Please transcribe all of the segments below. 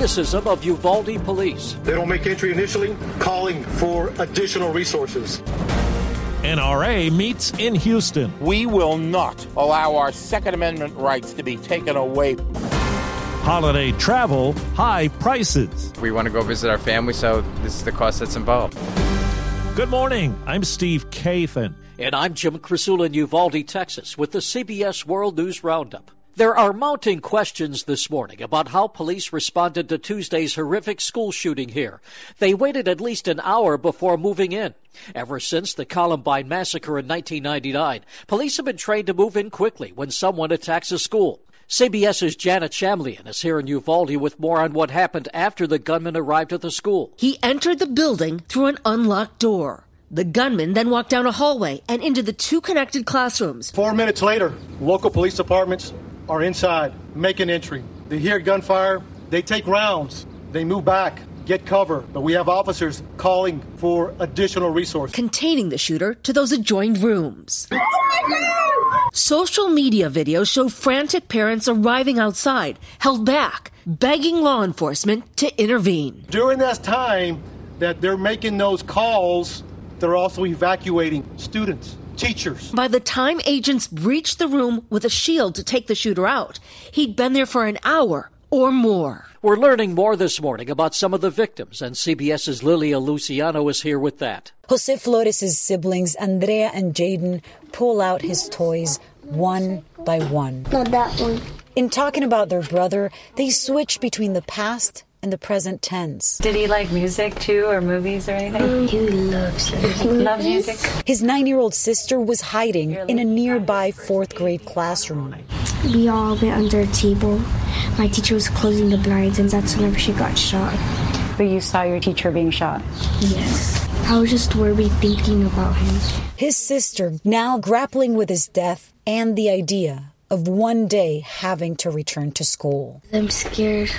Criticism of Uvalde police. They don't make entry initially, calling for additional resources. NRA meets in Houston. We will not allow our Second Amendment rights to be taken away. Holiday travel, high prices. We want to go visit our family, so this is the cost that's involved. Good morning. I'm Steve Kathan. And I'm Jim Krasula in Uvalde, Texas, with the CBS World News Roundup. There are mounting questions this morning about how police responded to Tuesday's horrific school shooting here. They waited at least an hour before moving in. Ever since the Columbine massacre in 1999, police have been trained to move in quickly when someone attacks a school. CBS's Janet Shamlian is here in Uvalde with more on what happened after the gunman arrived at the school. He entered the building through an unlocked door. The gunman then walked down a hallway and into the two connected classrooms. Four minutes later, local police departments are inside, making entry. They hear gunfire, they take rounds, they move back, get cover, but we have officers calling for additional resources. Containing the shooter to those adjoined rooms. Oh Social media videos show frantic parents arriving outside, held back, begging law enforcement to intervene. During that time that they're making those calls, they're also evacuating students, teachers. By the time agents breached the room with a shield to take the shooter out, he'd been there for an hour or more. We're learning more this morning about some of the victims, and CBS's Lilia Luciano is here with that. Jose Flores' siblings, Andrea and Jaden, pull out his toys one by one. Not that one. In talking about their brother, they switch between the past and the present tense. Did he like music too, or movies or anything? He loves it. Loves music. His nine year old sister was hiding in a nearby fourth grade classroom. We all went under a table. My teacher was closing the blinds, and that's whenever she got shot. But you saw your teacher being shot? Yes. I was just worried thinking about him. His sister now grappling with his death and the idea of one day having to return to school. I'm scared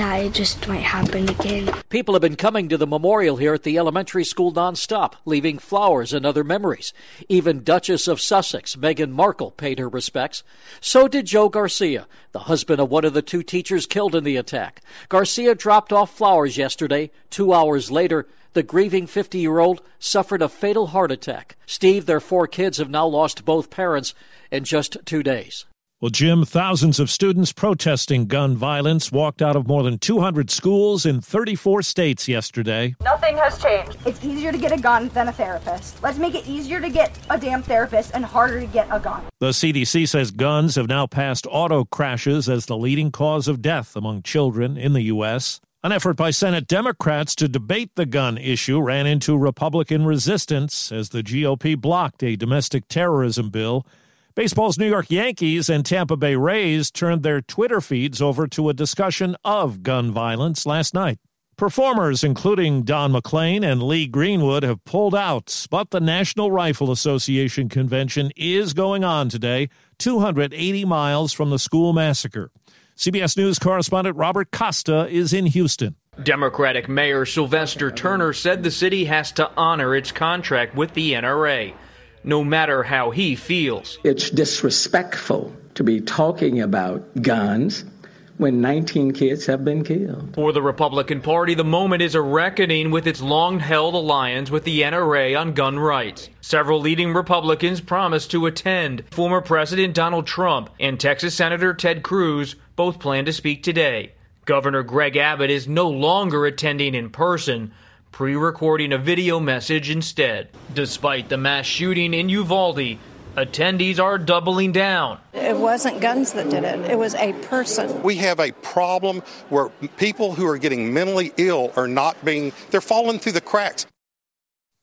that it just might happen again. People have been coming to the memorial here at the elementary school nonstop, leaving flowers and other memories. Even Duchess of Sussex, Meghan Markle, paid her respects. So did Joe Garcia, the husband of one of the two teachers killed in the attack. Garcia dropped off flowers yesterday. Two hours later, the grieving 50 year old suffered a fatal heart attack. Steve, their four kids have now lost both parents in just two days. Well, Jim, thousands of students protesting gun violence walked out of more than 200 schools in 34 states yesterday. Nothing has changed. It's easier to get a gun than a therapist. Let's make it easier to get a damn therapist and harder to get a gun. The CDC says guns have now passed auto crashes as the leading cause of death among children in the U.S. An effort by Senate Democrats to debate the gun issue ran into Republican resistance as the GOP blocked a domestic terrorism bill. Baseball's New York Yankees and Tampa Bay Rays turned their Twitter feeds over to a discussion of gun violence last night. Performers, including Don McLean and Lee Greenwood, have pulled out, but the National Rifle Association convention is going on today, 280 miles from the school massacre. CBS News correspondent Robert Costa is in Houston. Democratic Mayor Sylvester Turner said the city has to honor its contract with the NRA no matter how he feels. It's disrespectful to be talking about guns when 19 kids have been killed. For the Republican Party, the moment is a reckoning with its long held alliance with the NRA on gun rights. Several leading Republicans promised to attend. Former President Donald Trump and Texas Senator Ted Cruz both plan to speak today. Governor Greg Abbott is no longer attending in person pre recording a video message instead. Despite the mass shooting in Uvalde, attendees are doubling down. It wasn't guns that did it, it was a person. We have a problem where people who are getting mentally ill are not being, they're falling through the cracks.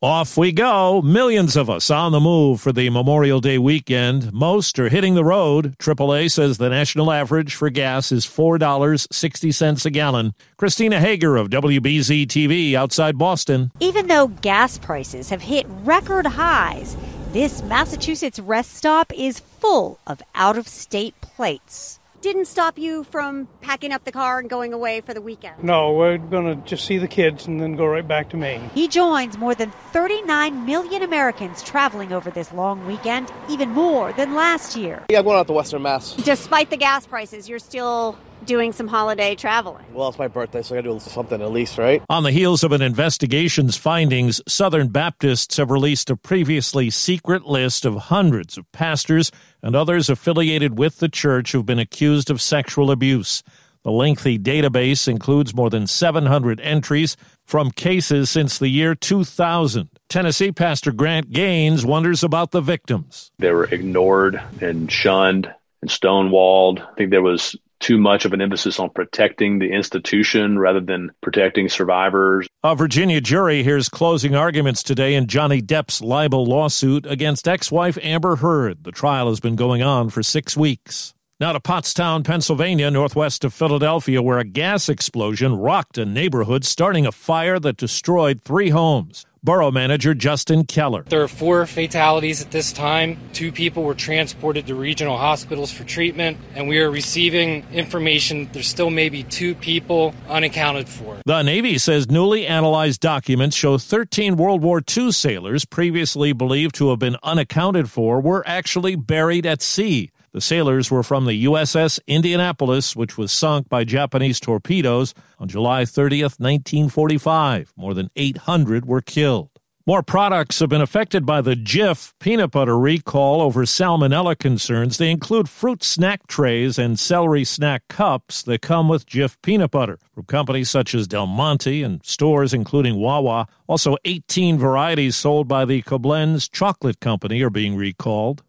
Off we go. Millions of us on the move for the Memorial Day weekend. Most are hitting the road. AAA says the national average for gas is $4.60 a gallon. Christina Hager of WBZ TV outside Boston. Even though gas prices have hit record highs, this Massachusetts rest stop is full of out of state plates didn't stop you from packing up the car and going away for the weekend? No, we're going to just see the kids and then go right back to Maine. He joins more than 39 million Americans traveling over this long weekend, even more than last year. Yeah, I'm going out to Western Mass. Despite the gas prices, you're still doing some holiday traveling. Well, it's my birthday, so I gotta do something at least, right? On the heels of an investigation's findings, Southern Baptists have released a previously secret list of hundreds of pastors and others affiliated with the church who've been accused of sexual abuse. The lengthy database includes more than 700 entries from cases since the year 2000. Tennessee Pastor Grant Gaines wonders about the victims. They were ignored and shunned and stonewalled. I think there was too much of an emphasis on protecting the institution rather than protecting survivors. A Virginia jury hears closing arguments today in Johnny Depp's libel lawsuit against ex wife Amber Heard. The trial has been going on for six weeks. Now to Pottstown, Pennsylvania, northwest of Philadelphia, where a gas explosion rocked a neighborhood, starting a fire that destroyed three homes. Borough Manager Justin Keller. There are four fatalities at this time. Two people were transported to regional hospitals for treatment, and we are receiving information there's still maybe two people unaccounted for. The Navy says newly analyzed documents show 13 World War II sailors previously believed to have been unaccounted for were actually buried at sea. The sailors were from the USS Indianapolis, which was sunk by Japanese torpedoes on July 30, 1945. More than 800 were killed. More products have been affected by the Jif peanut butter recall over salmonella concerns. They include fruit snack trays and celery snack cups that come with Jif peanut butter from companies such as Del Monte and stores including Wawa. Also, 18 varieties sold by the Koblenz Chocolate Company are being recalled.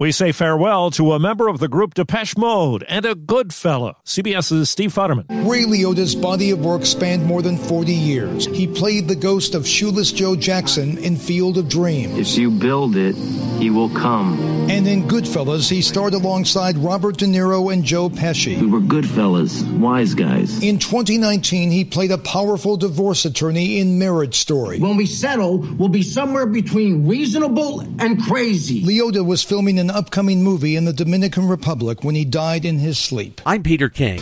We say farewell to a member of the group Depeche Mode and a good fella. CBS's Steve Futterman. Ray Liotta's body of work spanned more than 40 years. He played the ghost of shoeless Joe Jackson in Field of Dreams. If you build it, he will come. And in Goodfellas, he starred alongside Robert De Niro and Joe Pesci. We were good fellas, wise guys. In 2019, he played a powerful divorce attorney in Marriage Story. When we settle, we'll be somewhere between reasonable and crazy. Liotta was filming an upcoming movie in the Dominican Republic when he died in his sleep. I'm Peter King.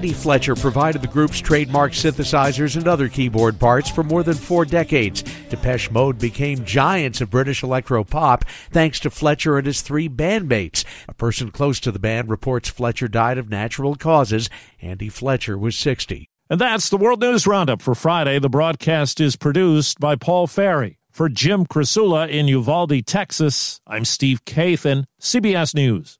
Andy Fletcher provided the group's trademark synthesizers and other keyboard parts for more than four decades. Depeche Mode became giants of British electro pop thanks to Fletcher and his three bandmates. A person close to the band reports Fletcher died of natural causes. Andy Fletcher was 60. And that's the World News Roundup for Friday. The broadcast is produced by Paul Ferry. For Jim Krasula in Uvalde, Texas, I'm Steve Kathan, CBS News.